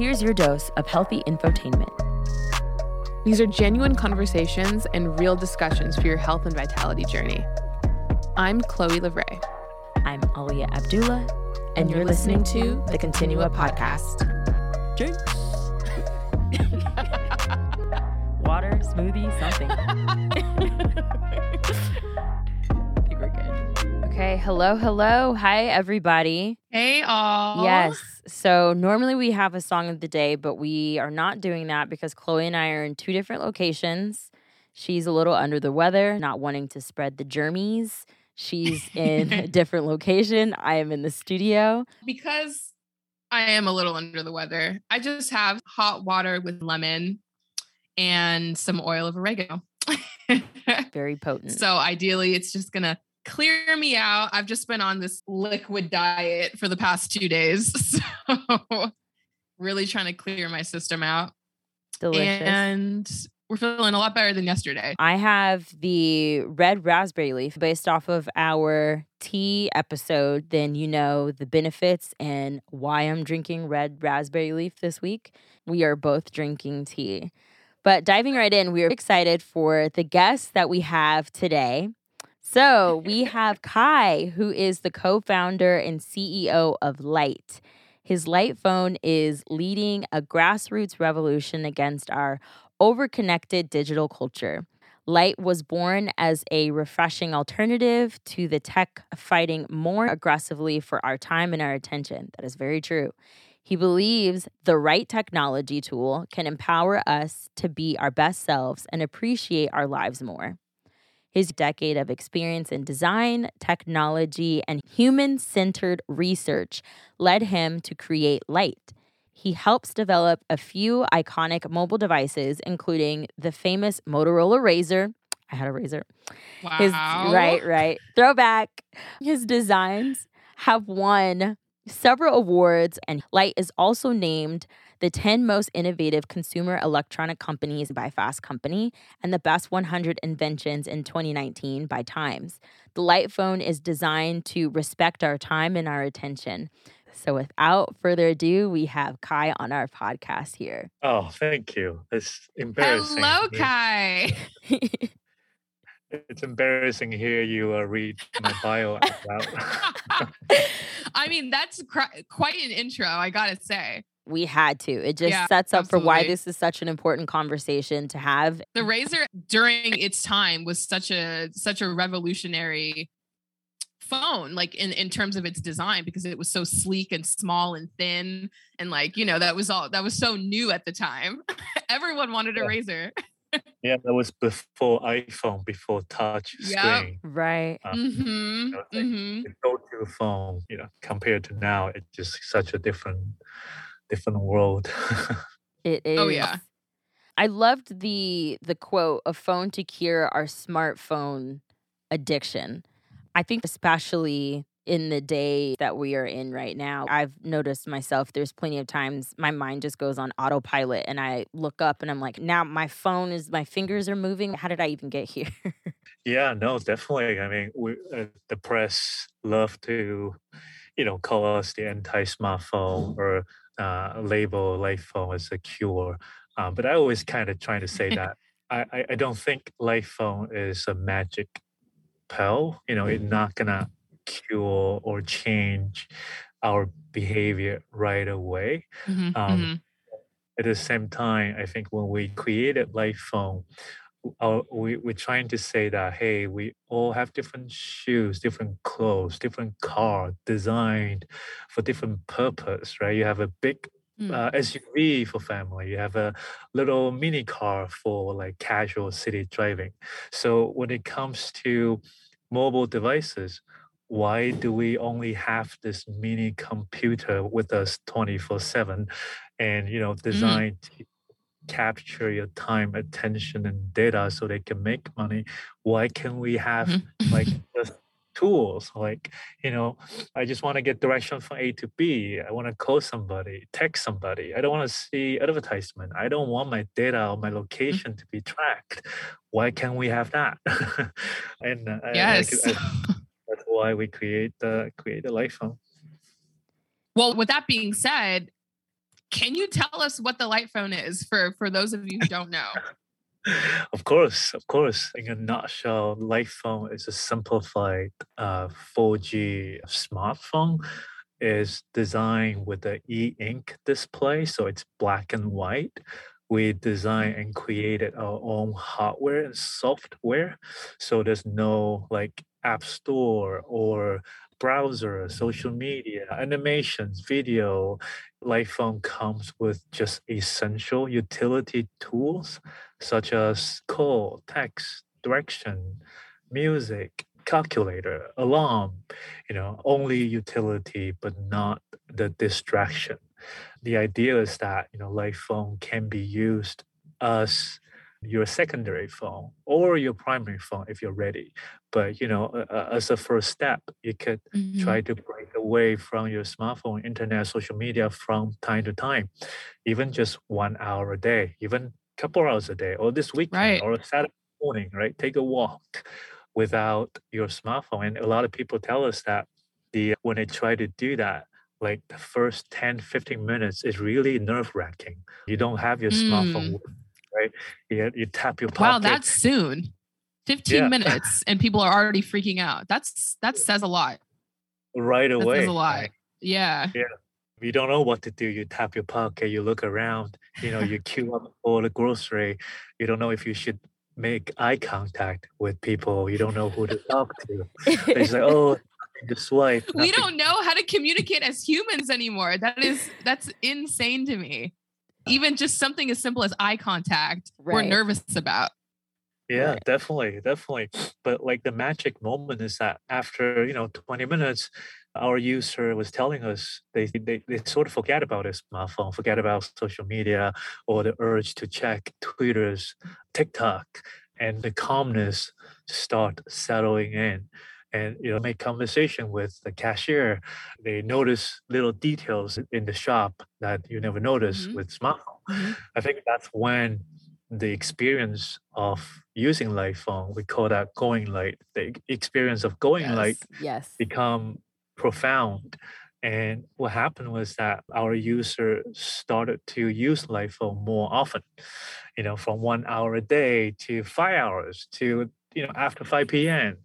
Here's your dose of healthy infotainment. These are genuine conversations and real discussions for your health and vitality journey. I'm Chloe Livray. I'm Alia Abdullah, and, And you're, you're listening, listening to the Continua podcast. Drinks. Water, smoothie, something. I think we're good. Okay, hello, hello. Hi, everybody. Hey, all. Yes. So normally we have a song of the day, but we are not doing that because Chloe and I are in two different locations. She's a little under the weather, not wanting to spread the germies. She's in a different location. I am in the studio. Because I am a little under the weather, I just have hot water with lemon and some oil of oregano. Very potent. so ideally, it's just going to clear me out. I've just been on this liquid diet for the past two days. So really trying to clear my system out. Delicious. And we're feeling a lot better than yesterday. I have the red raspberry leaf based off of our tea episode. Then you know the benefits and why I'm drinking red raspberry leaf this week. We are both drinking tea. But diving right in, we are excited for the guests that we have today. So we have Kai, who is the co founder and CEO of Light. His Light phone is leading a grassroots revolution against our overconnected digital culture. Light was born as a refreshing alternative to the tech fighting more aggressively for our time and our attention. That is very true. He believes the right technology tool can empower us to be our best selves and appreciate our lives more. His decade of experience in design, technology, and human centered research led him to create Light. He helps develop a few iconic mobile devices, including the famous Motorola Razr. I had a razor. Wow. His right, right. Throwback. His designs have won several awards, and Light is also named the 10 most innovative consumer electronic companies by Fast Company and the best 100 inventions in 2019 by Times. The Light phone is designed to respect our time and our attention. So, without further ado, we have Kai on our podcast here. Oh, thank you. It's embarrassing. Hello, Kai. It's embarrassing to hear you uh, read my bio out loud. I mean, that's cr- quite an intro, I gotta say. we had to. It just Yeah, sets up for why this is such an important conversation to have. The Razr during its time was such a such a revolutionary phone, like in in terms of its design, because it was so sleek and small and thin, and like you know that was all that was so new at the time. Everyone wanted a Yeah. Razr. Yeah, that was before iPhone, before touch Yep. screen. Right. Mm hmm. you know, it's like hmm the go-to phone, you know, compared to now, it's just such a different, different world. It is. Oh, yeah. I loved the the quote, a phone to cure our smartphone addiction. I think especially in the day that we are in right now, I've noticed myself there's plenty of times my mind just goes on autopilot and I look up and I'm like, now my phone is my fingers are moving. How did I even get here? yeah, no, definitely. I mean, we, uh, the press love to, you know, call us the anti-smartphone or uh, label light phone as a cure. Um, but I always kind of trying to say that I, I, I don't think light phone is a magic pill. You know, it's not gonna cure or change our behavior right away. hmm Um, at the same time, I think when we created Light Phone, our, we, we're trying to say that, hey, we all have different shoes, different clothes, different car designed for different purpose, right? You have a big Mm. uh, SUV for family. You have a little mini car for like casual city driving. So when it comes to mobile devices, why do we only have this mini computer with us 24 7 and you know designed to capture your time attention and data so they can make money? Why can we have Mhm. like just tools? Like you know i just want to get direction from a to b. I want to call somebody text somebody. I don't want to see advertisement. I don't want my data or my location to be tracked. Why can't we have that? And uh, I- I yes. I- why we create the create the light phone Well, with that being said, can you tell us what the light phone is for for those of you who don't know? of course, of course. In a nutshell, light phone is a simplified uh, 4G smartphone. is designed with the e-ink display, so it's black and white. We designed and created our own hardware and software, so there's no like app store or browser, social media, animations, video. Light phone comes with just essential utility tools such as call, text, direction, music, calculator, alarm, you know, only utility, but not the distraction. The idea is that, you know, light phone can be used as your secondary phone or your primary phone if you're ready. But you know, uh, as a first step, you could mm-hmm. try to break away from your smartphone, internet, social media from time to time, even just one hour a day, even a couple hours a day, or this weekend, right. or Saturday morning, right? Take a walk without your smartphone. And a lot of people tell us that the when they try to do that, like the first 10, 15 minutes is really nerve wracking. You don't have your mm. smartphone right? You, you tap your pocket. Wow, that's soon. 15 yeah. minutes and people are already freaking out. That's that says a lot. Right away. That says a lot. Yeah. Yeah. You don't know what to do. You tap your pocket, you look around, you know, you queue up for the grocery. You don't know if you should make eye contact with people. You don't know who to talk to. it's like, oh, the swipe. Nothing. We don't know how to communicate as humans anymore. That is that's insane to me even just something as simple as eye contact right. we're nervous about yeah right. definitely definitely but like the magic moment is that after you know 20 minutes our user was telling us they, they, they sort of forget about their smartphone forget about social media or the urge to check twitter's tiktok and the calmness start settling in and you know make conversation with the cashier they notice little details in the shop that you never notice mm-hmm. with smartphone mm-hmm. i think that's when the experience of using light phone we call that going light the experience of going yes. light yes become profound and what happened was that our user started to use light phone more often you know from one hour a day to five hours to you know after 5 p.m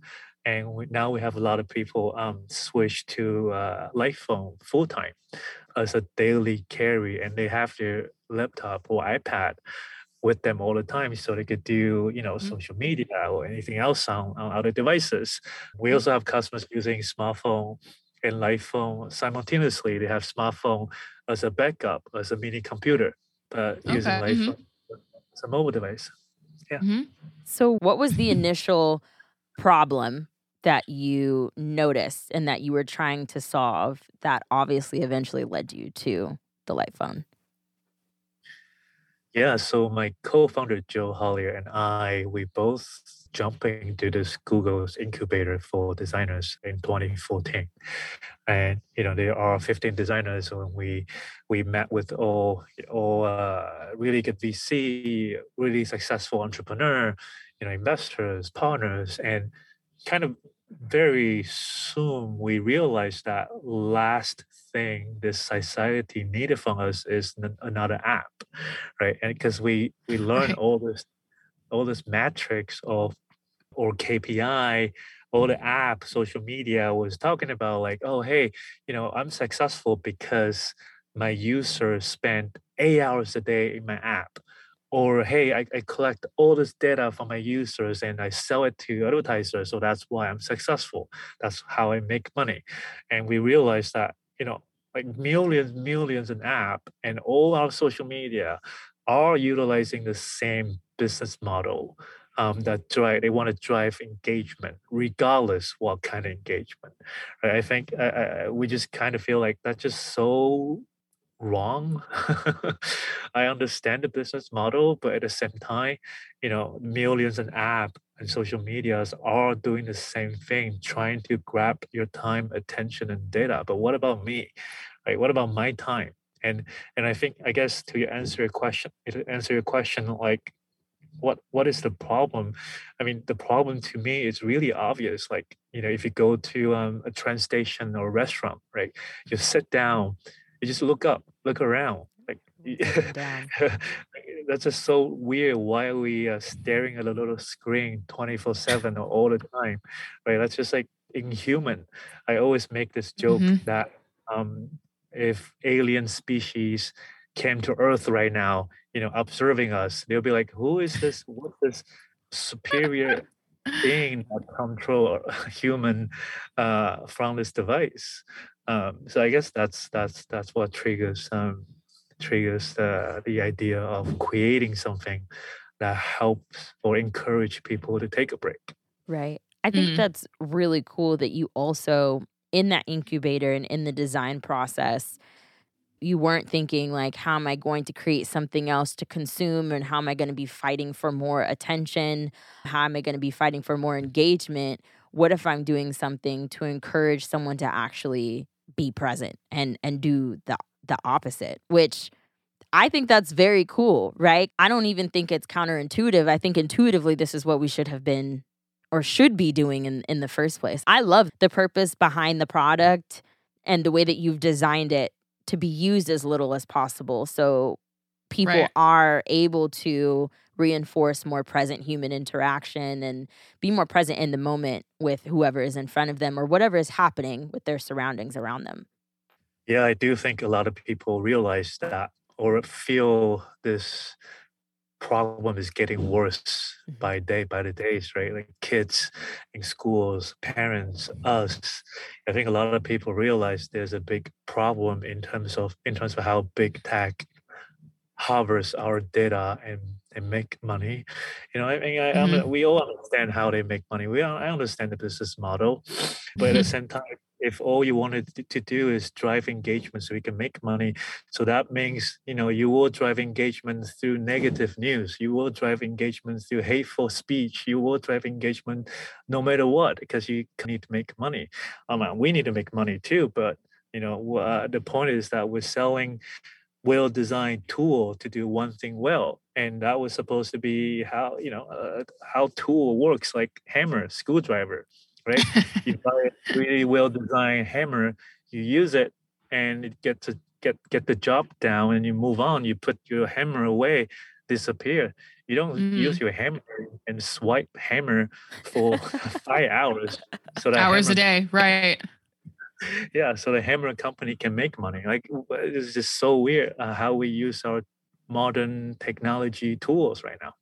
and we, now we have a lot of people um, switch to uh, light phone full time as a daily carry, and they have their laptop or iPad with them all the time, so they could do you know mm-hmm. social media or anything else on, on other devices. We mm-hmm. also have customers using smartphone and light phone simultaneously. They have smartphone as a backup, as a mini computer, but okay. using light mm-hmm. phone as a mobile device. Yeah. Mm-hmm. So, what was the initial problem that you noticed and that you were trying to solve that obviously eventually led you to the light phone? Yeah, so my co-founder Joe Hollier and I, we both jumping into this Google's incubator for designers in 2014, and you know there are 15 designers. When we we met with all all uh, really good VC, really successful entrepreneur, you know investors, partners, and kind of very soon we realized that last thing this society needed from us is n- another app right? And because we we learn all this all this metrics of or kpi all the app social media was talking about like oh hey you know i'm successful because my users spend eight hours a day in my app or hey I, I collect all this data from my users and i sell it to advertisers so that's why i'm successful that's how i make money and we realized that you know like millions millions in app and all our social media are utilizing the same business model um, that drive they want to drive engagement regardless what kind of engagement right? i think uh, we just kind of feel like that's just so wrong. I understand the business model, but at the same time, you know, millions of app and social medias are doing the same thing, trying to grab your time, attention, and data. But what about me? Right? What about my time? And and I think I guess to answer your question, to answer your question, like what what is the problem i mean the problem to me is really obvious like you know if you go to um, a train station or restaurant right you sit down you just look up, look around. Like that's just so weird. Why are we uh, staring at a little screen 24 7 or all the time? Right? That's just like inhuman. I always make this joke Mhm. that um, if alien species came to Earth right now, you know, observing us, they'll be like, who is this? What's this superior being that control human uh, from this device? Um, so I guess that's that's that's what triggers um, triggers the the idea of creating something that helps or encourage people to take a break. Right. I think Mm. that's really cool that you also, in that incubator and in the design process, you weren't thinking, like, how am I going to create something else to consume? And how am I going to be fighting for more attention? How am I going to be fighting for more engagement? What if I'm doing something to encourage someone to actually be present and and do the the opposite, which I think that's very cool, right? I don't even think it's counterintuitive. I think intuitively this is what we should have been or should be doing in, in the first place. I love the purpose behind the product and the way that you've designed it to be used as little as possible. So people Right. are able to reinforce more present human interaction and be more present in the moment with whoever is in front of them or whatever is happening with their surroundings around them. Yeah, I do think a lot of people realize that or feel this problem is getting worse Mhm. by day by the days, right? Like kids in schools, parents, us. I think a lot of people realize there's a big problem in terms of in terms of how big tech harvests our data and and make money. You know, I mean, I, I Mhm. we all understand how they make money. We I understand the business model, but at the same time, if all you wanted to, do is drive engagement so you can make money, so that means you know you will drive engagement through negative news. You will drive engagement through hateful speech. You will drive engagement no matter what because you need to make money. Um, uh, we need to make money too, but you know uh, the point is that we're selling well-designed tool to do one thing well and that was supposed to be how you know uh, how tool works like hammer screwdriver right? You buy a really well-designed hammer you use it and it gets to get get the job down and you move on you put your hammer away disappear. You don't use your hammer and swipe hammer for five hours so that Hours a day, right? Yeah so the hammer company can make money like w- it's just so weird uh, how we use our modern technology tools right now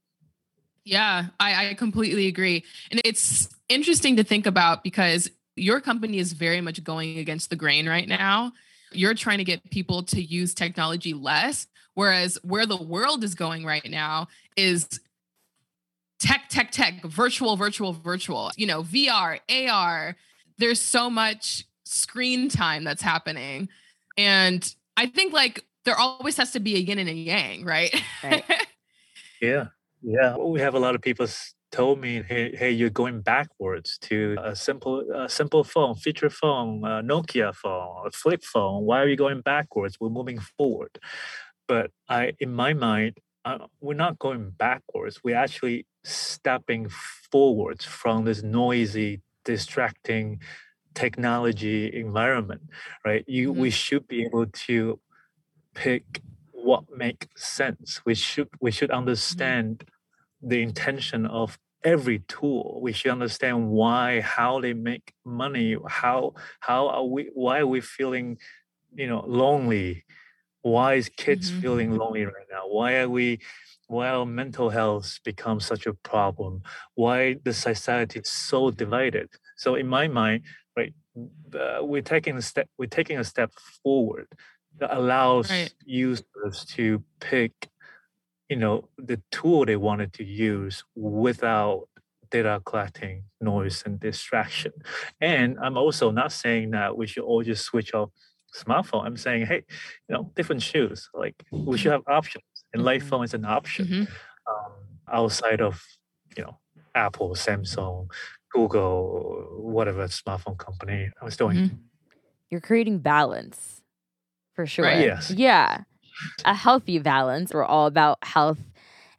Yeah, I, I completely agree. And it's interesting to think about because your company is very much going against the grain right now. You're trying to get people to use technology less, whereas where the world is going right now is tech, tech, tech, virtual, virtual, virtual, you know, VR, AR. There's so much screen time that's happening. And I think like there always has to be a yin and a yang, right? Right. yeah yeah we have a lot of people s- told me hey, hey you're going backwards to a simple a simple phone feature phone a nokia phone a flip phone why are you going backwards we're moving forward but i in my mind uh, we're not going backwards we're actually stepping forwards from this noisy distracting technology environment right? You we should be able to pick what makes sense. We should we should understand the intention of every tool. We should understand why how they make money how how are we why are we feeling you know lonely? Why is kids Mhm. feeling lonely right now? Why are we why our mental health becomes such a problem? Why the society is so divided? So in my mind uh, we're taking a step we're taking a step forward that allows Right. users to pick you know the tool they wanted to use without data collecting noise and distraction and i'm also not saying that we should all just switch off smartphone i'm saying hey you know different shoes like we should have options and light Mhm. phone is an option Mhm. um, outside of you know apple samsung google whatever smartphone company i was doing Mhm. You're creating balance for sure. Right. Yes. Yeah. A healthy balance. We're all about health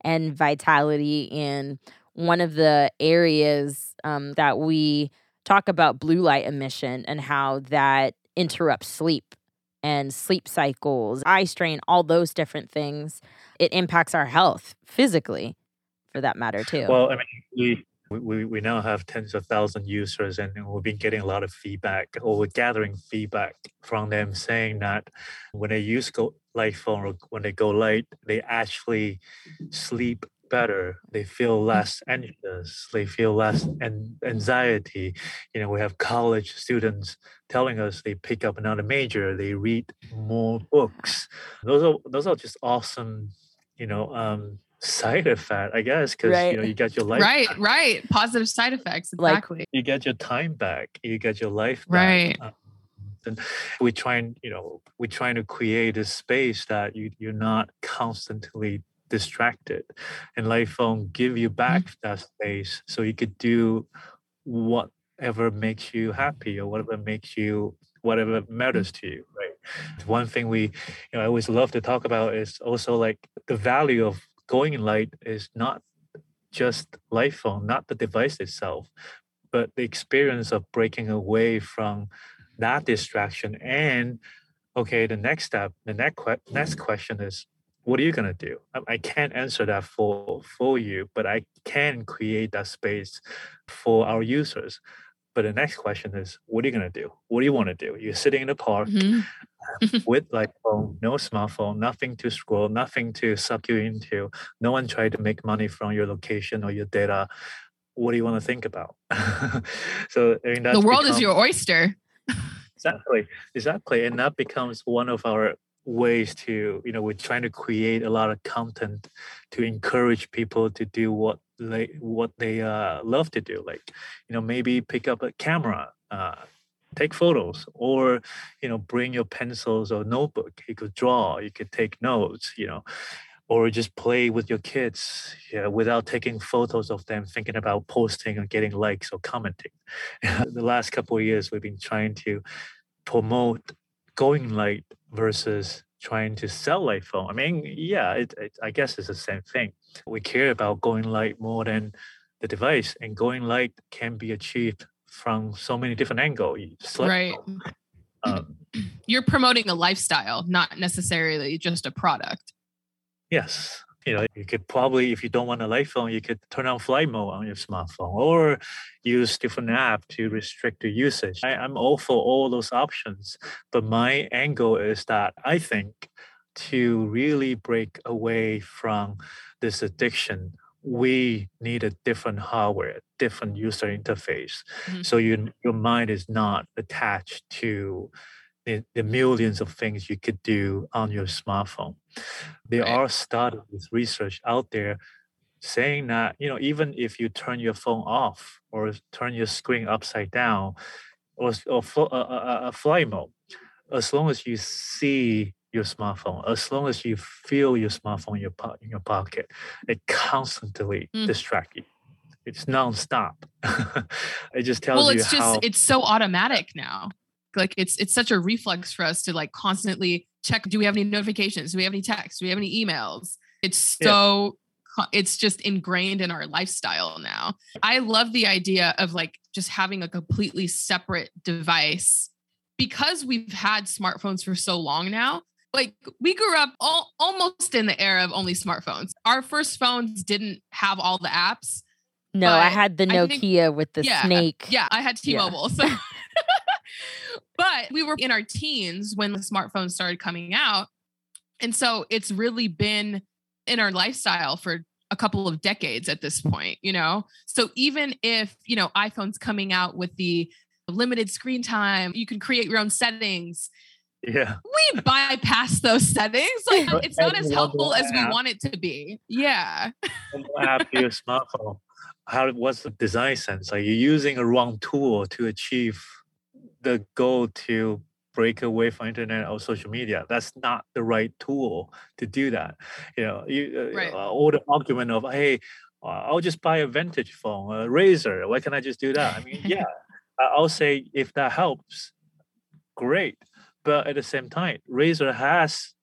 and vitality. And one of the areas um, that we talk about blue light emission and how that interrupts sleep and sleep cycles, eye strain, all those different things. It impacts our health physically, for that matter, too. Well, I mean, we, we, we now have tens of thousand users and we've been getting a lot of feedback or we're gathering feedback from them saying that when they use go light phone or when they go light, they actually sleep better. They feel less anxious. They feel less an- anxiety. You know, we have college students telling us they pick up another major. They read more books. Those are those are just awesome. You know, um, side effect, I guess, because right. you know you get your life. Right, back. right. Positive side effects. Exactly. Like, you get your time back. You get your life back. Right. Um, and we try and you know we're trying to create a space that you you're not constantly distracted and light phone give you mm-hmm. back mm-hmm. that space so you could do whatever makes you happy or whatever makes you whatever matters to you right one thing we you know i always love to talk about is also like the value of going light is not just light phone not the device itself but the experience of breaking away from that distraction. And okay the next step the next, que- next question is what are you to do? I, I can't answer that for for you but i can create that space for our users. But the next question is what are you to do? What do you want to do? You're sitting in the park. Mm-hmm. with like phone no smartphone nothing to scroll nothing to suck you into. No one tried to make money from your location or your data. What do you want to think about? So I mean, the world become, is your oyster. Exactly exactly and that becomes one of our ways to you know we're trying to create a lot of content to encourage people to do what they what they uh, love to do like you know maybe pick up a camera uh, take photos or you know bring your pencils or notebook you could draw you could take notes you know or just play with your kids without taking photos of them thinking about posting or getting likes or commenting the last couple of years we've been trying to promote going light versus trying to sell light phone. I mean, yeah, it, it, I guess it's the same thing. We care about going light more than the device, and going light can be achieved from so many different angles. Right. Um, You're promoting a lifestyle, not necessarily just a product. Yes you know, you could probably, if you don't want a light phone, you could turn on flight mode on your smartphone or use different app to restrict the usage. I, I'm all for all those options. But my angle is that I think to really break away from this addiction, we need a different hardware, different user interface. Mm-hmm. So you, your mind is not attached to the, the millions of things you could do on your smartphone. There right. are studies, research out there saying that you know even if you turn your phone off or turn your screen upside down or, or a, a, a flight mode, as long as you see your smartphone, as long as you feel your smartphone in your, po- in your pocket, it constantly mm. distracts you. It's nonstop. it just tells you. well, it's you just, it's so automatic now like it's it's such a reflex for us to like constantly check do we have any notifications do we have any texts do we have any emails it's so yeah. it's just ingrained in our lifestyle now i love the idea of like just having a completely separate device because we've had smartphones for so long now like we grew up all, almost in the era of only smartphones our first phones didn't have all the apps no i had the nokia think, with the yeah, snake yeah i had t-mobile yeah. so but we were in our teens when the smartphones started coming out. And so it's really been in our lifestyle for a couple of decades at this point, you know? So even if, you know, iPhone's coming out with the limited screen time, you can create your own settings. Yeah. We bypass those settings. Like it's not as helpful as we want it to be. Yeah. app your smartphone. How what's the design sense? Are you using a wrong tool to achieve the goal to break away from internet or social media. That's not the right tool to do that. You know, you, uh, right. uh, all the argument of hey, uh, I'll just buy a vintage phone, a razor Why can't I just do that? I mean, yeah, I'll say if that helps, great. But at the same time, Razr has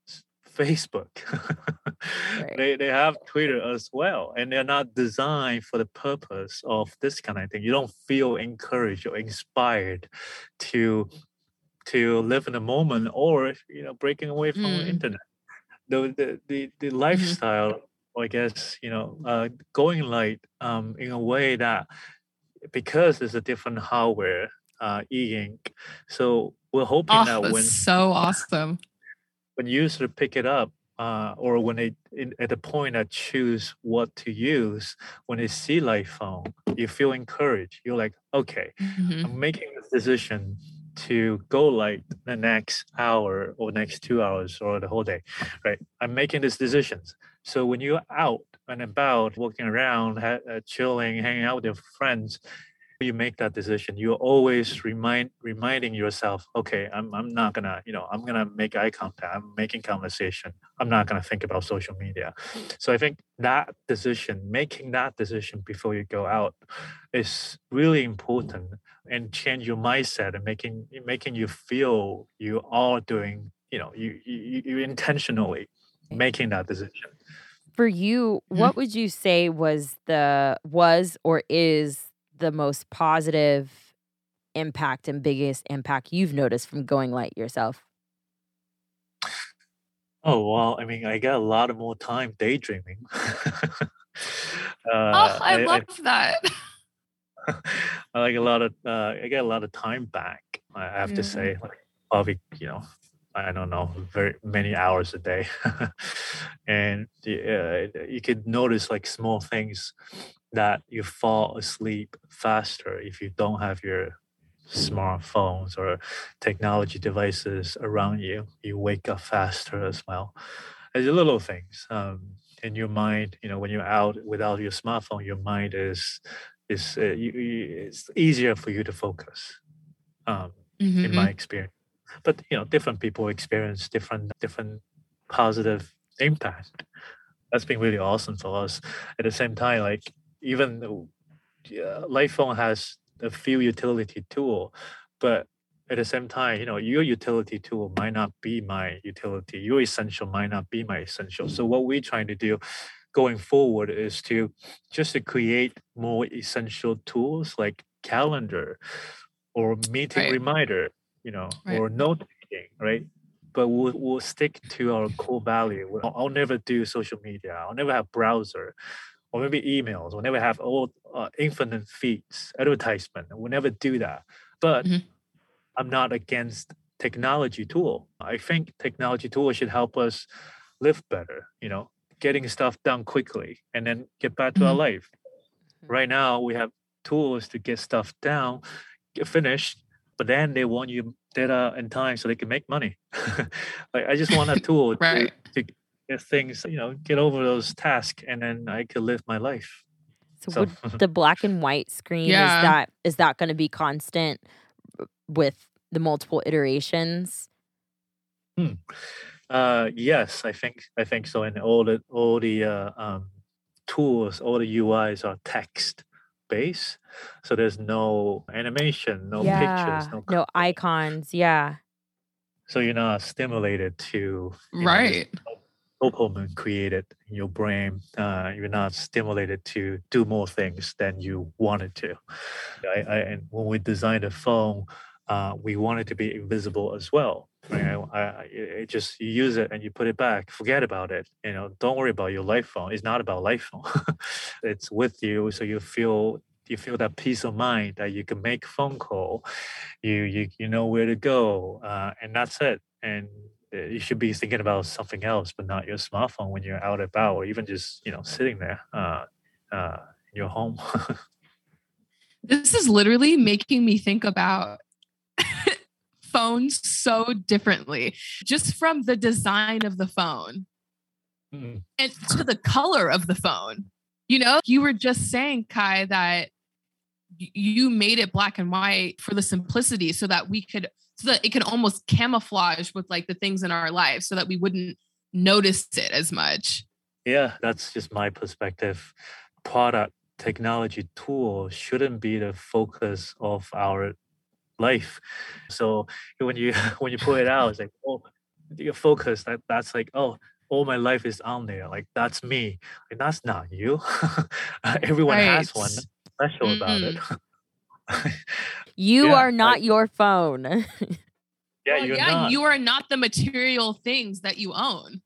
Facebook. right. They they have Twitter as well, and they're not designed for the purpose of this kind of thing. You don't feel encouraged or inspired to to live in the moment or you know breaking away from the Mm. internet the the the, the Mm-hmm. lifestyle i guess you know uh, going light um in a way that because it's a different hardware uh e-ink so we're hoping Oh, that when so awesome. when users pick it up uh, or when they in, at the point that choose what to use when they see light phone you feel encouraged you're like okay Mhm. i'm making this decision to go light the next hour or next two hours or the whole day right i'm making these decisions so when you're out and about walking around ha- uh, chilling hanging out with your friends you make that decision you're always remind reminding yourself okay i'm, I'm not gonna you know i'm gonna make eye contact i'm making conversation i'm not gonna think about social media. So i think that decision making that decision before you go out is really important and change your mindset and making making you feel you are doing you know you you, you intentionally making that decision. For you, what mm-hmm. would you say was the was or is the most positive impact and biggest impact you've noticed from going light yourself? Oh well, I mean, I get a lot of more time daydreaming. uh, oh, I, I, love that. I, I like a lot of uh, I get a lot of time back. I have Yeah. to say, like probably you know, I don't know, very many hours a day, and uh, you could notice like small things that you fall asleep faster if you don't have your smartphones or technology devices around you. You wake up faster as well. It's the little things um, in your mind. You know, when you're out without your smartphone, your mind is is uh, you, you, it's easier for you to focus. Um, in my Mhm. experience, but you know, different people experience different different positive impact. That's been really awesome for us. At the same time, like even though yeah, Light phone has a few utility tool, but at the same time, you know, your utility tool might not be my utility. Your essential might not be my essential. So what we're trying to do going forward is to just to create more essential tools like calendar or meeting Right. reminder, you know, Right. or note taking, right? But we'll, we'll stick to our core value. I'll, I'll never do social media. I'll never have browser or maybe emails. We'll never have all uh, infinite feeds, advertisement. We'll never do that. But Mhm. I'm not against technology tool. I think technology tool should help us live better, you know, getting stuff done quickly and then get back to our Mhm. life. Mhm. Right now we have tools to get stuff down, get finished, but then they want you data and time so they can make money. like I just want a tool Right. to, to get things, you know, get over those tasks and then I could live my life. So, So would the black and white screen Yeah. is that is that going to be constant with the multiple iterations? Uh, yes, I think I think so. And all the all the uh, um, tools, all the UIs are text based, so there's no animation, no pictures, no. no icons. Yeah. So you're not stimulated to you know, Right. Dopamine created in your brain. Uh, you're not stimulated to do more things than you wanted to. I, I, and when we designed the phone, uh, we want it to be invisible as well. Right? I, I, it just you use it and you put it back. Forget about it. You know, don't worry about your light phone. It's not about light phone. it's with you, so you feel you feel that peace of mind that you can make phone call. You you you know where to go, uh, and that's it. And you should be thinking about something else, but not your smartphone when you're out about, or even just you know sitting there uh, uh, in your home. This is literally making me think about phones so differently, just from the design of the phone Mm. and to the color of the phone. You know, you were just saying, Kai, that you made it black and white for the simplicity so that we could, so that it can almost camouflage with like the things in our lives so that we wouldn't notice it as much. Yeah, that's just my perspective. Product technology tool shouldn't be the focus of our life. So when you when you put it out, it's like, oh, your focus that that's like, oh, all my life is on there. Like that's me. Like that's not you. Everyone has one Right. special about it. Mm. You Yeah, are I- not your phone. Yeah, Well, you're yeah, not. you are not the material things that you own.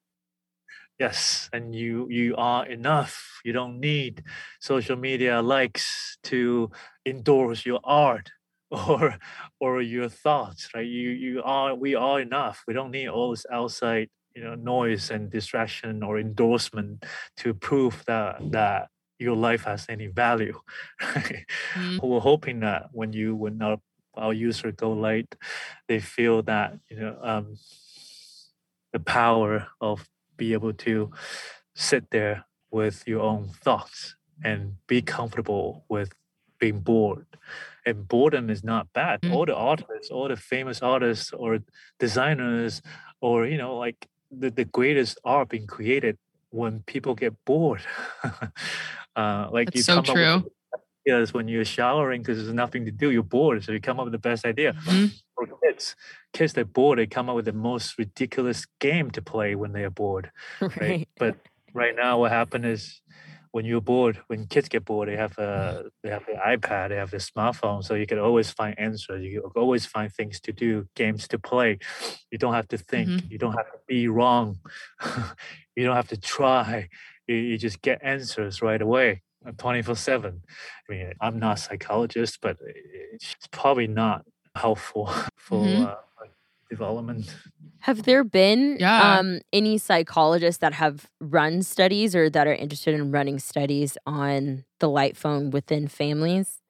Yes, and you you are enough. You don't need social media likes to endorse your art or or your thoughts, right? You you are we are enough. We don't need all this outside, you know, noise and distraction or endorsement to prove that that your life has any value. Right? Mm. We're hoping that when you when our our user go light, they feel that you know um, the power of be able to sit there with your own thoughts and be comfortable with being bored. And boredom is not bad. Mm. All the artists, all the famous artists or designers, or you know, like the, the greatest art being created when people get bored. uh, like That's you so come up with ideas when you're showering because there's nothing to do. You're bored, so you come up with the best idea. Mhm. For kids, kids they're bored. They come up with the most ridiculous game to play when they are bored right? Right. But right now, what happened is when you're bored, when kids get bored, they have a they have the iPad, they have the smartphone, so you can always find answers. You can always find things to do, games to play. You don't have to think. Mhm. You don't have to be wrong. you don't have to try. You, you just get answers right away. 24 7 i mean i'm not a psychologist but it's probably not helpful for Mhm. uh, development Have there been Yeah. um, any psychologists that have run studies or that are interested in running studies on the light phone within families?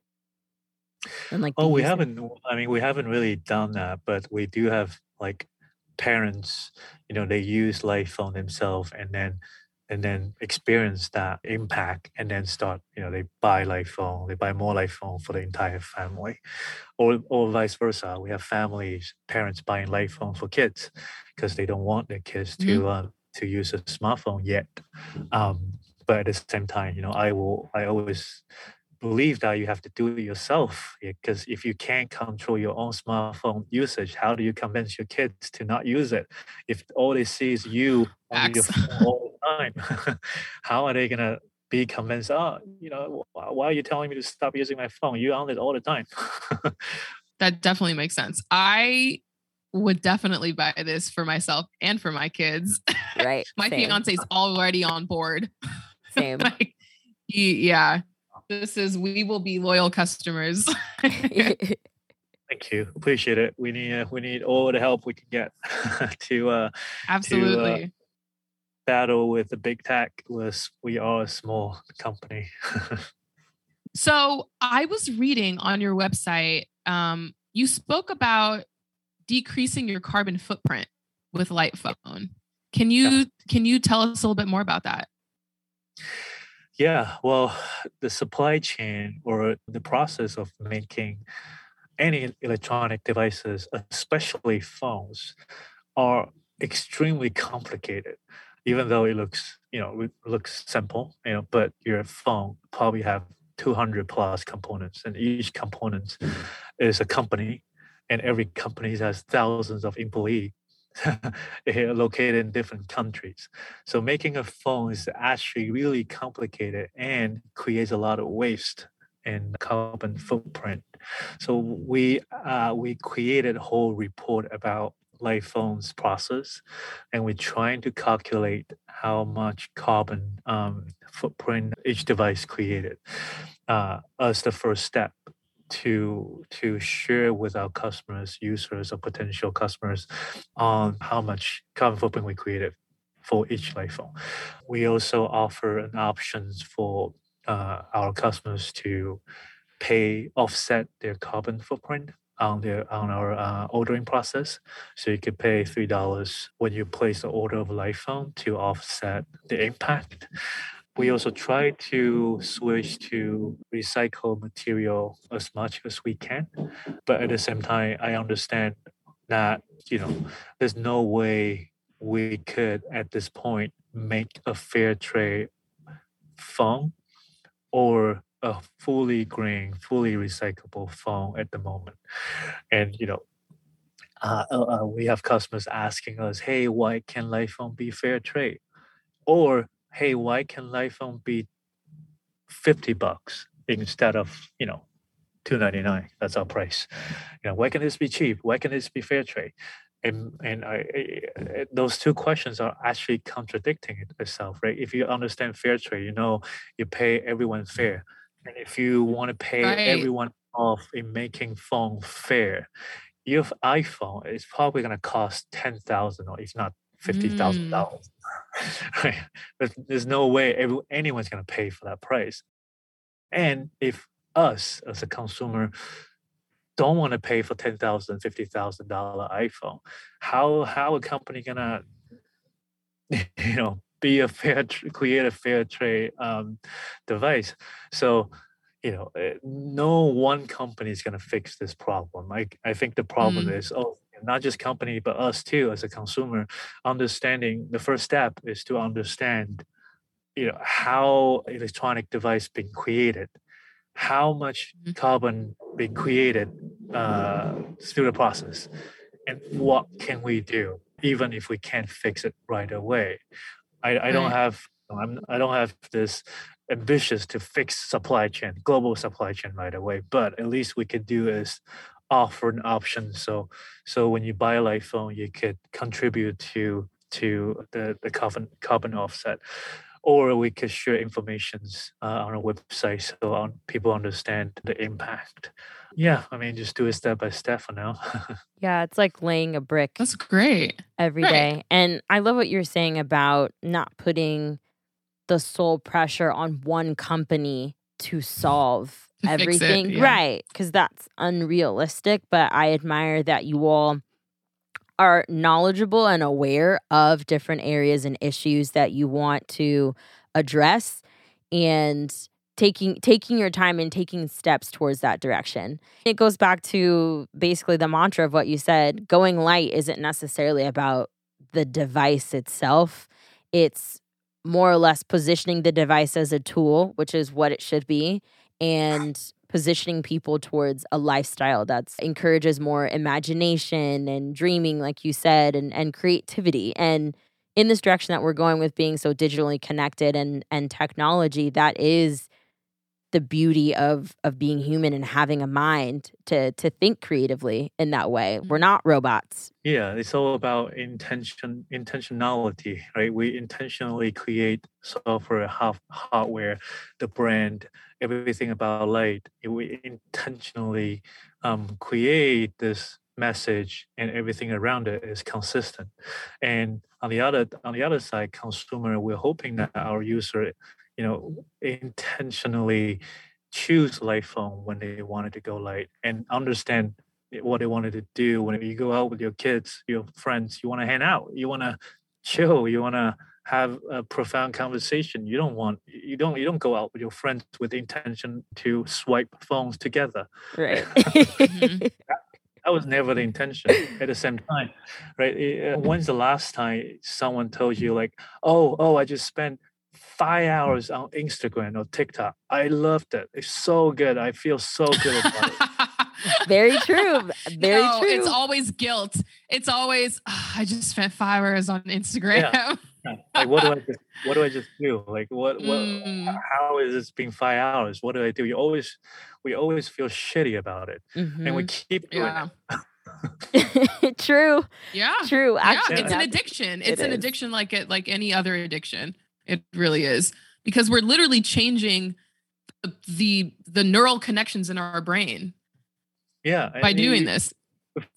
And like, Oh, we use haven't. I mean, we haven't really done that, but we do have like parents. You know, they use light phone themselves, and then and then experience that impact, and then start. You know, they buy light phone, they buy more light phone for the entire family, or or vice versa. We have families, parents buying light phone for kids because they don't want their kids to uh, to use a smartphone yet. Um, but at the same time, you know, I will. I always believe that you have to do it yourself because if you can't control your own smartphone usage how do you convince your kids to not use it if all they see is you on your phone all the time how are they going to be convinced oh you know why are you telling me to stop using my phone you're on it all the time That definitely makes sense. I would definitely buy this for myself and for my kids. right. My same, fiance's already on board. Same. like, he, yeah, this is we will be loyal customers. thank you appreciate it we need uh, we need all the help we can get to uh Absolutely. battle with the big tech was we are a small company So I was reading on your website, um, you spoke about decreasing your carbon footprint with Light Phone. Can you can you tell us a little bit more about that? Yeah, well, the supply chain or the process of making any electronic devices, especially phones, are extremely complicated. Even though it looks, you know, it looks simple, you know, but your phone probably have 200 plus components, and each component mm-hmm. is a company, and every company has thousands of employees located in different countries. So making a phone is actually really complicated and creates a lot of waste and carbon footprint. So we uh, we created a whole report about light phones process, and we're trying to calculate how much carbon um, footprint each device created uh, as the first step to to share with our customers, users, or potential customers on how much carbon footprint we created for each light phone. We also offer an options for uh, our customers to pay offset their carbon footprint on their on our uh, ordering process. So you could pay three dollars when you place the order of a light phone to offset the impact. We also try to switch to recycled material as much as we can, but at the same time, I understand that you know there's no way we could at this point make a fair trade phone or a fully green, fully recyclable phone at the moment. And you know, uh, uh, uh, we have customers asking us, "Hey, why can iPhone be fair trade?" Or, "Hey, why can iPhone be fifty bucks instead of you know two ninety nine. That's our price. You know, why can this be cheap? Why can this be fair trade? And and I, I, those two questions are actually contradicting itself, right? If you understand fair trade, you know you pay everyone fair, and if you want to pay Right. everyone off in making phone fair, your iPhone is probably going to cost ten thousand or if not fifty thousand dollars. right? But there's no way every, anyone's going to pay for that price. And if us as a consumer don't want to pay for ten thousand, fifty thousand dollar iPhone, how how a company gonna you know be a fair create a fair trade um, device? So you know, eh, no one company is going to fix this problem. I, I think the problem Mm. is, oh, not just company, but us too, as a consumer, understanding the first step is to understand, you know, how electronic device being created, how much Mhm. carbon being created uh, through the process, and what can we do, even if we can't fix it right away. I, I don't have I'm, I don't have this ambitious to fix supply chain, global supply chain right away. But at least we could do is offer an option. So so when you buy an iPhone, you could contribute to to the, the carbon carbon offset. Or we could share informations uh, on our website so on, people understand the impact. Yeah, I mean, just do it step by step for now. Yeah, it's like laying a brick That's great. every Right. day. And I love what you're saying about not putting the sole pressure on one company to solve Fix it, everything. yeah. Right. Because that's unrealistic. But I admire that you all are knowledgeable and aware of different areas and issues that you want to address and taking taking your time and taking steps towards that direction. It goes back to basically the mantra of what you said, going light isn't necessarily about the device itself. It's more or less positioning the device as a tool, which is what it should be, and positioning people towards a lifestyle that encourages more imagination and dreaming, like you said, and, and creativity. And in this direction that we're going with being so digitally connected and and technology, that is the beauty of of being human and having a mind to to think creatively in that way. We're not robots. Yeah, it's all about intention, intentionality, right? We intentionally create software, hard, hardware, the brand, everything about light. We intentionally um, create this message, and everything around it is consistent. And on the other on the other side, consumer, we're hoping that our user, you know, intentionally choose light phone when they wanted to go light and understand what they wanted to do when you go out with your kids, your friends, you want to hang out, you want to chill, you want to have a profound conversation. You don't want you don't you don't go out with your friends with the intention to swipe phones together. Right. Mhm. That was never the intention. At the same time, right? uh, When's the last time someone told you like, "Oh, oh, I just spent five hours on Instagram or TikTok. I loved it. It's so good. I feel so good about it." Very true. Very no, true. It's always guilt. It's always "Ah, I just spent five hours on Instagram. Yeah. like what do I just what do I just do? Like what what Mm. how is this being five hours? What do I do? You always we always feel shitty about it. And we Mhm. keep doing Yeah. it. true. Yeah. True. Yeah, it's an that's- addiction. it It's an is. addiction like it like any other addiction. It really is because we're literally changing the the, the neural connections in our brain Yeah. by doing you this.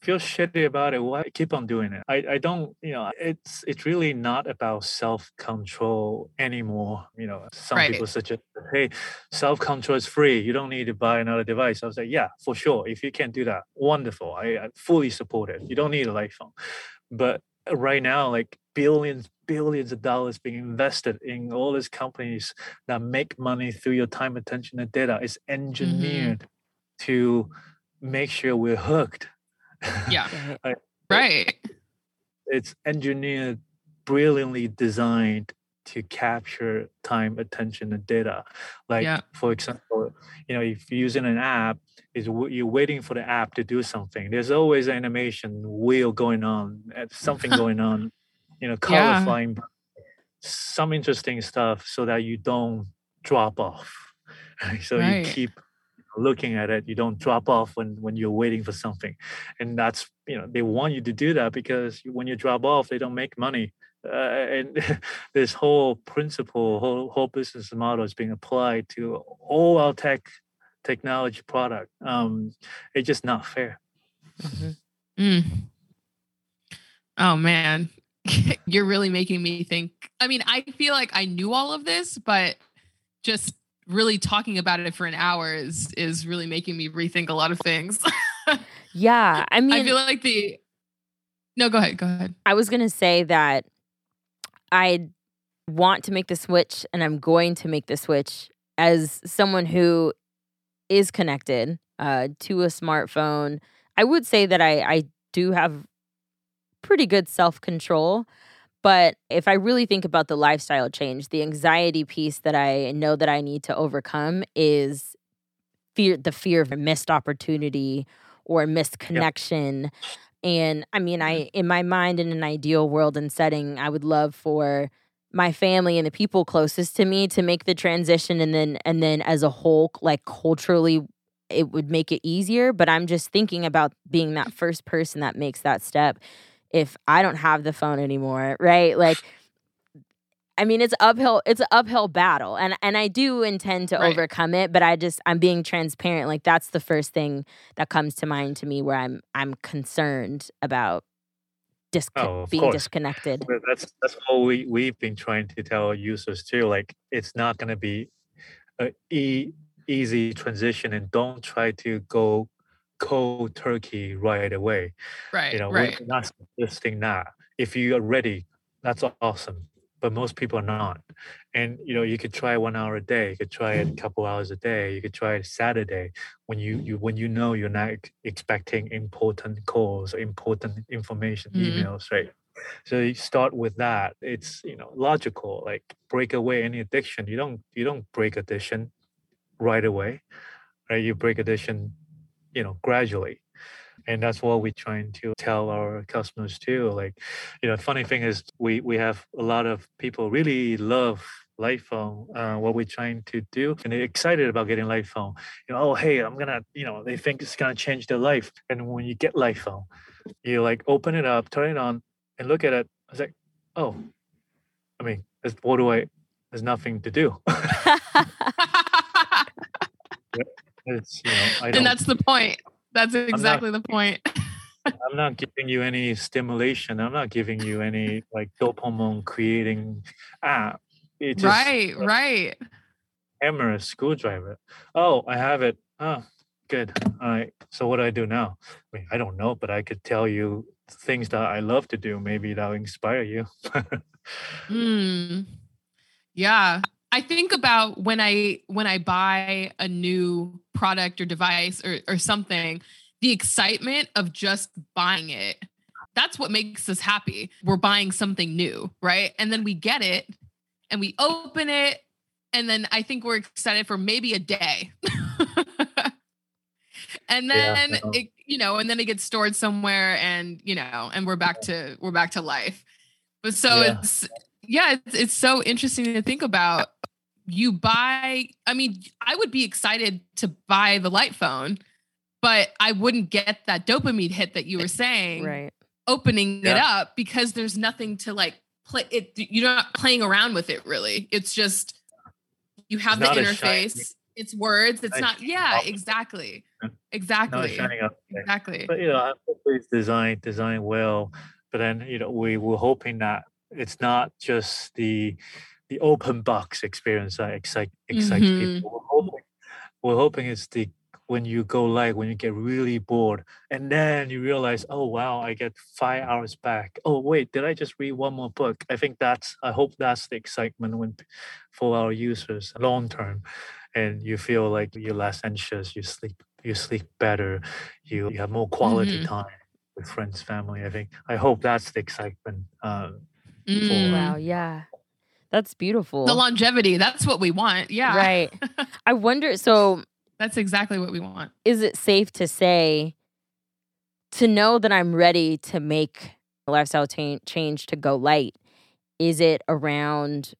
Feel shitty about it. Why keep on doing it? I, I don't, you know, it's it's really not about self-control anymore. You know, some Right. people suggest, hey, self-control is free. You don't need to buy another device. I was like, yeah, for sure. If you can do that, wonderful. I, I fully support it. You don't need an iPhone. But right now, like billions, billions of dollars being invested in all these companies that make money through your time, attention, and data is engineered to make sure we're hooked. Yeah. Right. Right. it's engineered, brilliantly designed to capture time, attention, and data. Like, Yeah. for example, you know, if you're using an app, is you're waiting for the app to do something. There's always animation, wheel going on, uh, something going on, you know, color Yeah. some interesting stuff, so that you don't drop off. so Right. you keep looking at it. You don't drop off when when you're waiting for something, and that's you know they want you to do that because when you drop off, they don't make money. Uh, and this whole principle, whole whole business model is being applied to all our tech technology product. Um, it's just not fair. Mm-hmm. Mm. Oh man, you're really making me think. I mean, I feel like I knew all of this, but just really talking about it for an hour is is really making me rethink a lot of things. yeah, I mean, I feel like the. No, go ahead. Go ahead. I was gonna say that I want to make the switch, and I'm going to make the switch as someone who is connected uh, to a smartphone. I would say that I I do have pretty good self control. But if I really think about the lifestyle change, the anxiety piece that I know that I need to overcome is fear the fear of a missed opportunity or a missed connection. Yep. And I mean, I mm-hmm. in my mind in an ideal world and setting, I would love for my family and the people closest to me to make the transition and then and then as a whole like culturally it would make it easier but i'm just thinking about being that first person that makes that step if I don't have the phone anymore, right? Like I mean it's uphill it's an uphill battle and and I do intend to right. overcome it, but I just I'm being transparent. Like that's the first thing that comes to mind to me where I'm I'm concerned about oh, being course. disconnected. That's that's what we we've been trying to tell users too. Like it's not going to be a e- easy transition, and don't try to go cold turkey right away. Right. You know, right. we're not suggesting that. If you are ready, that's awesome. But most people are not. And you know, you could try one hour a day. You could try it a couple hours a day. You could try it Saturday when you, you when you know you're not expecting important calls or important information, mm-hmm. emails, right? So you start with that. It's you know logical. Like break away any addiction. You don't you don't break addiction right away, right? You break addiction you know gradually and that's what we're trying to tell our customers too like you know funny thing is we we have a lot of people really love phone. uh, what we're trying to do and they're excited about getting light phone. you know oh hey i'm gonna you know they think it's gonna change their life and when you get phone, you like open it up turn it on and look at it i was like oh i mean what do i there's nothing to do It's, you know, and that's the point. That's exactly not, the point. I'm not giving you any stimulation. I'm not giving you any like dopamine creating app. Just, right, right. Hammer, screwdriver. Oh, I have it. Oh, good. All right. So what do I do now? I mean, I don't know, but I could tell you things that I love to do. Maybe that'll inspire you. Hmm. Yeah. I think about when I when I buy a new product or device or or something, the excitement of just buying it. That's what makes us happy. We're buying something new, right? And then we get it and we open it and then I think we're excited for maybe a day. and then yeah, it you know, and then it gets stored somewhere and, you know, and we're back to we're back to life. But so yeah. it's yeah, it's, it's so interesting to think about. You buy i mean i would be excited to buy the light phone but i wouldn't get that dopamine hit that you were saying right. opening yeah. it up because there's nothing to like play it you're not playing around with it really. It's just you have it's the interface. it's words. It's not yeah exactly. Exactly. exactly. But you know it's designed designed well but then you know we were hoping that it's not just the the open box experience that excite excites mm-hmm. people. We're hoping, we're hoping it's the when you go live, when you get really bored, and then you realize, oh wow, I get five hours back. Oh wait, did I just read one more book? I think that's I hope that's the excitement when for our users long term, and you feel like you're less anxious, you sleep you sleep better, you, you have more quality mm-hmm. time with friends, family. I think I hope that's the excitement. Um, mm. Wow, yeah. That's beautiful. The longevity, that's what we want. Yeah. Right. I wonder so that's exactly what we want. Is it safe to say to know that I'm ready to make a lifestyle t- change to go light? Is it around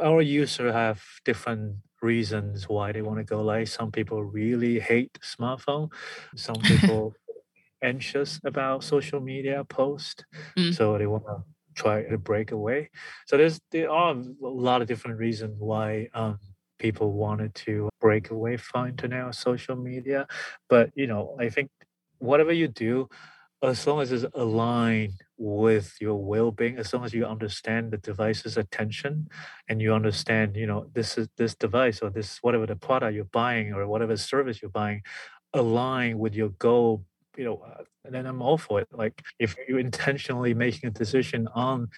our user have different reasons why they want to go light. Some people really hate smartphone. Some people anxious about social media post, Mm. so they want to try to break away. So there's there are a lot of different reasons why um, people wanted to break away from internet or social media. But you know, I think whatever you do, as long as it's aligned with your well-being, as long as you understand the device's attention and you understand, you know, this is this device or this whatever the product you're buying or whatever service you're buying align with your goal you know uh, and then i'm all for it. Like if you're intentionally making a decision on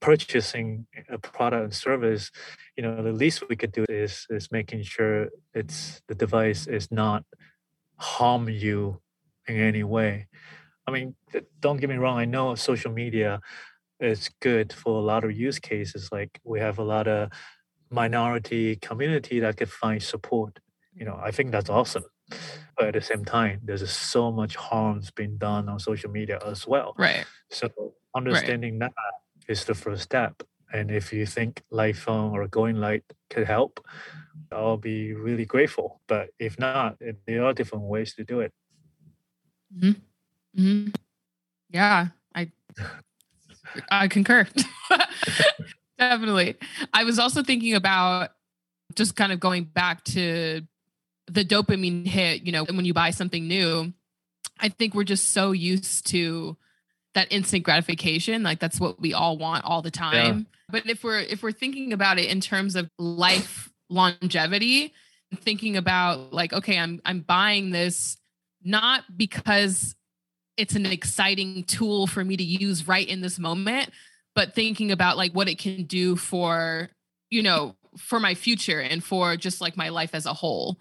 purchasing a product and service you know the least we could do is is making sure it's the device is not harm you in any way. I mean don't get me wrong i know social media is good for a lot of use cases. Like we have a lot of minority community that could find support. You know i think that's awesome but at the same time there's so much harms being done on social media as well. Right. so understanding that is the first step. And if you think light phone or going light could help i'll be really grateful. But if not there are different ways to do it. Hmm hmm Yeah, I I concur. Definitely. I was also thinking about just kind of going back to the dopamine hit, you know, when you buy something new. I think we're just so used to that instant gratification, like that's what we all want all the time. But if we're if we're thinking about it in terms of life longevity, thinking about like okay, I'm I'm buying this not because it's an exciting tool for me to use right in this moment but thinking about like what it can do for you know for my future and for just like my life as a whole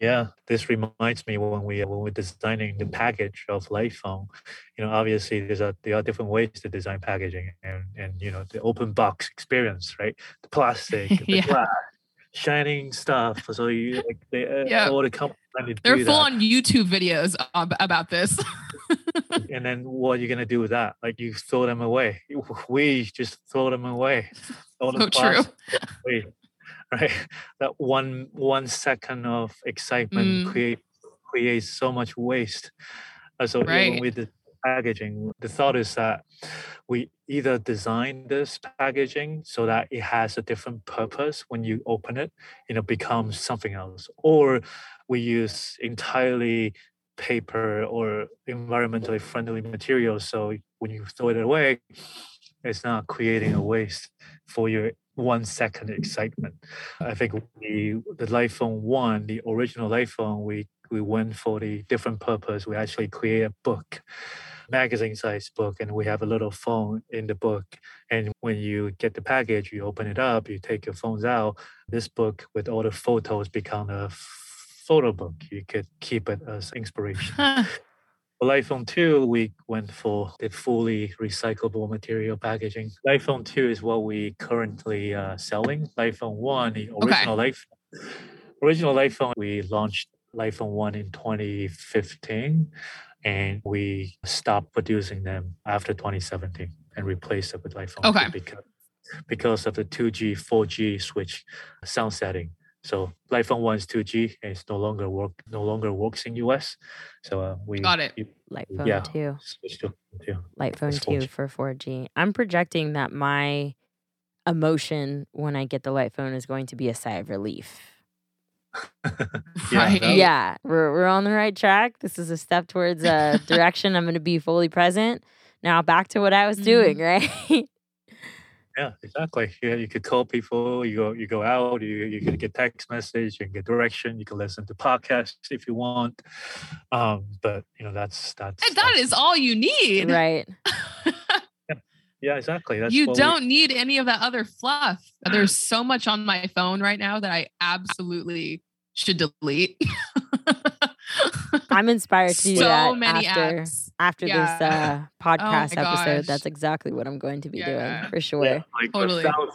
Yeah, this reminds me when we when we're designing the package of Light Phone, you know, obviously there's a there are different ways to design packaging and and you know the open box experience, right? The plastic, the Yeah. glass, shining stuff. So you like they, uh, Yeah. all the companies they're full that. on youtube videos about this and then what are you gonna do with that? Like you throw them away. We just throw them away. The So true. away, right? That one one second of excitement Mm. create creates so much waste. So even with the packaging, the thought is that we either design this packaging so that it has a different purpose when you open it, you know, becomes something else, or we use entirely paper or environmentally friendly materials. So when you throw it away, it's not creating a waste for your one second excitement. I think the the Light Phone one, the original Light Phone, we we went for the different purpose. We actually create a book, magazine size book, and we have a little phone in the book. And when you get the package, you open it up, you take your phones out. This book with all the photos become a photo book. You could keep it as inspiration. For Light Phone 2, we went for the fully recyclable material packaging. Light Phone 2 is what we currently uh, selling. Light Phone 1, the original Light Phone, original Light Phone, we launched Light Phone 1 in 2015 and we stopped producing them after 2017 and replaced it with Light Phone 2 Okay. because, because of the 2G, 4G switch sunsetting. So Light Phone 1 is 2G and it's no longer work no longer works in US. So uh, we Got it. we Light phone Yeah. two. switched to two. Light phone 2 for 4G. I'm projecting that my emotion when I get the light phone is going to be a sigh of relief. Yeah, right Yeah, we're we're on the right track. This is a step towards a direction I'm going to be fully present. Now back to what I was doing, right? Yeah, exactly. Yeah, you could call people. You go, you go out. You you can get text message. You can get direction. You can listen to podcasts if you want. Um, but you know that's that's and that that's- is all you need right. yeah, yeah, exactly. That's you don't need any of that other fluff there's so much on my phone right now that i absolutely should delete I'm inspired to do so that many after apps after this uh, podcast my episode. gosh. That's exactly what I'm going to be Yeah. doing for sure. Yeah, like Totally. thousands,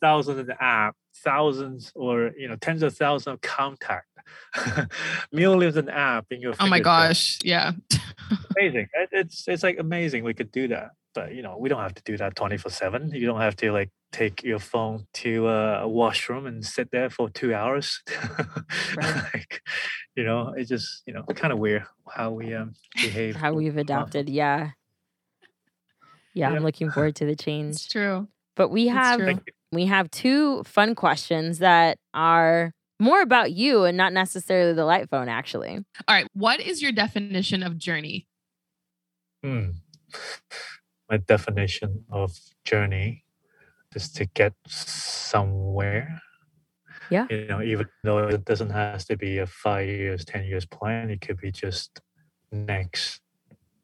thousands of app, thousands or you know tens of thousands of contact, millions of app in your. oh my fingertip. gosh yeah amazing. It- It's it's like amazing we could do that, but you know we don't have to do that twenty four seven. You don't have to like take your phone to a washroom and sit there for two hours. Right. like, you know, it's just you know kind of weird how we um behave. How we've adapted. Yeah. Yeah, Yeah. I'm looking forward to the It's change. true. But we have true. Thank you. we have two fun questions that are more about you and not necessarily the light phone actually. All right. What is your definition of journey? Hmm. My definition of journey is to get somewhere. Yeah. You know, even though it doesn't have to be a five years, ten years plan, it could be just next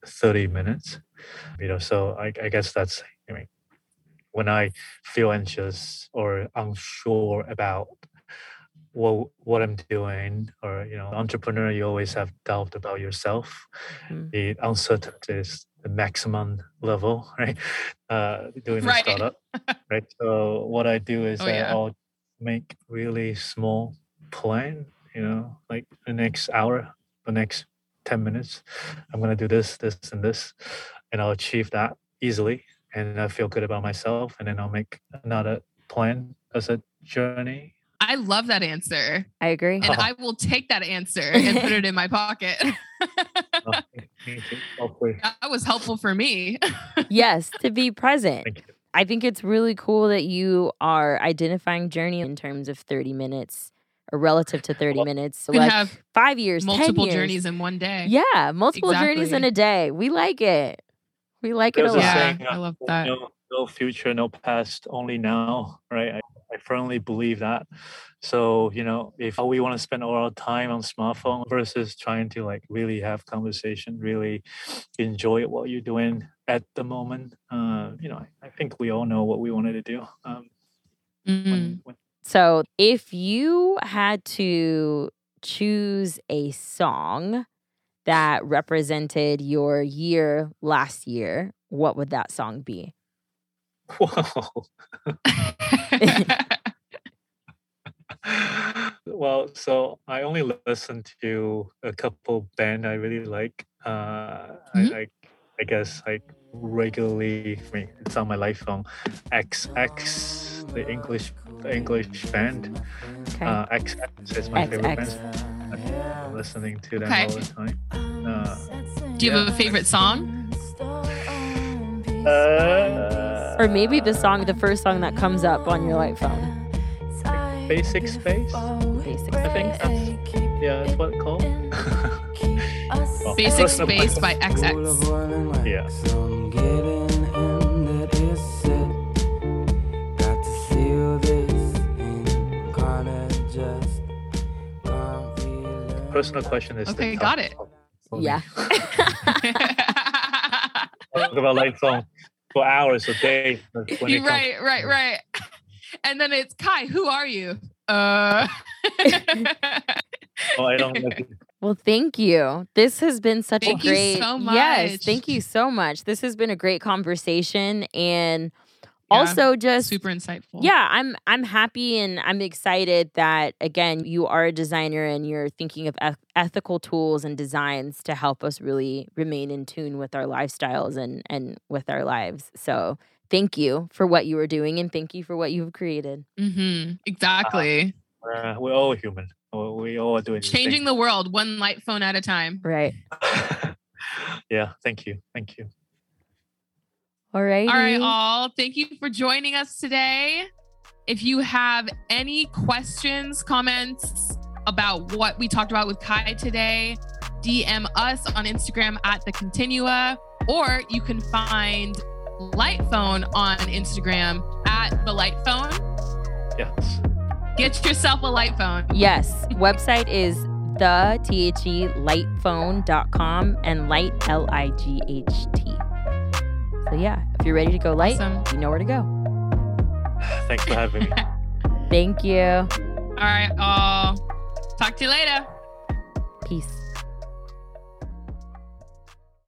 thirty minutes. You know, so I, I guess that's I mean, when I feel anxious or unsure about what what I'm doing, or you know, entrepreneur, you always have doubt about yourself Mhm. the uncertainty is the maximum level, right? Uh, doing a Right. startup, right? So what I do is Oh, that yeah. I'll make really small plan, you know, like the next hour, the next 10 minutes, I'm going to do this, this, and this, and I'll achieve that easily. And I feel good about myself. And then I'll make another plan as a journey. I love that answer. I agree. And I will take that answer and put it in my pocket. Thank you. Hopefully. that was helpful for me. yes, to be present. I think it's really cool that you are identifying journey in terms of 30 minutes or relative to 30 Well, minutes. You can like have five years, 10 multiple years. journeys in one day. Yeah, multiple journeys in a day. We like it. We like it a There's a lot. Yeah, I uh, love that. No, no future, no past, only now, right? I, firmly believe that. So, you know, if we want to spend all our time on smartphone versus trying to like really have conversation, really enjoy what you're doing at the moment, uh, you know, I, I think we all know what we wanted to do. Um, Mm. when, when, So, if you had to choose a song that represented your year last year, what would that song be? whoa. well, so I only listen to a couple band I really like. Uh, Mhm. I, I, I guess like regularly. I mean, it's on my light phone. XX, the English, the English band. Okay. Uh, XX is my favorite band. I'm listening to them Okay. all the time. Uh, Do you have a favorite song? Uh, or maybe the song, the first song that comes up on your light phone. Basic Space. Basic I think that's yeah, that's what it's called. Well, Basic personal Space by. XX. Yeah. Personal question is Okay, got it. for me. Yeah. Talk about light phone for hours a day. when You're comes- right, right, right. And then it's Kai, who are you? Uh Oh, I don't like. Well, thank you. This has been such Thank a you great so Yes, thank you so much. This has been a great conversation and Yeah, also just super insightful. yeah, I'm I'm happy and I'm excited that again you are a designer and you're thinking of eth- ethical tools and designs to help us really remain in tune with our lifestyles and and with our lives. So, thank you for what you are doing and thank you for what you've created. hmm Exactly. Uh, we're all human. We- We all are doing Changing the world one light phone at a time. Right. yeah. Thank you. Thank you. All right. All right, all. Thank you for joining us today. If you have any questions, comments about what we talked about with Kai today, DM us on Instagram at the Continua, or you can find Light Phone on Instagram at the Light Phone. Yes. Get yourself a light phone. Yes. Website is the T H E lightphone.com and light L I G H T. So yeah, if you're ready to go light, Awesome. you know where to go. Thanks for having me. Thank you. All right, all. Talk to you later. Peace.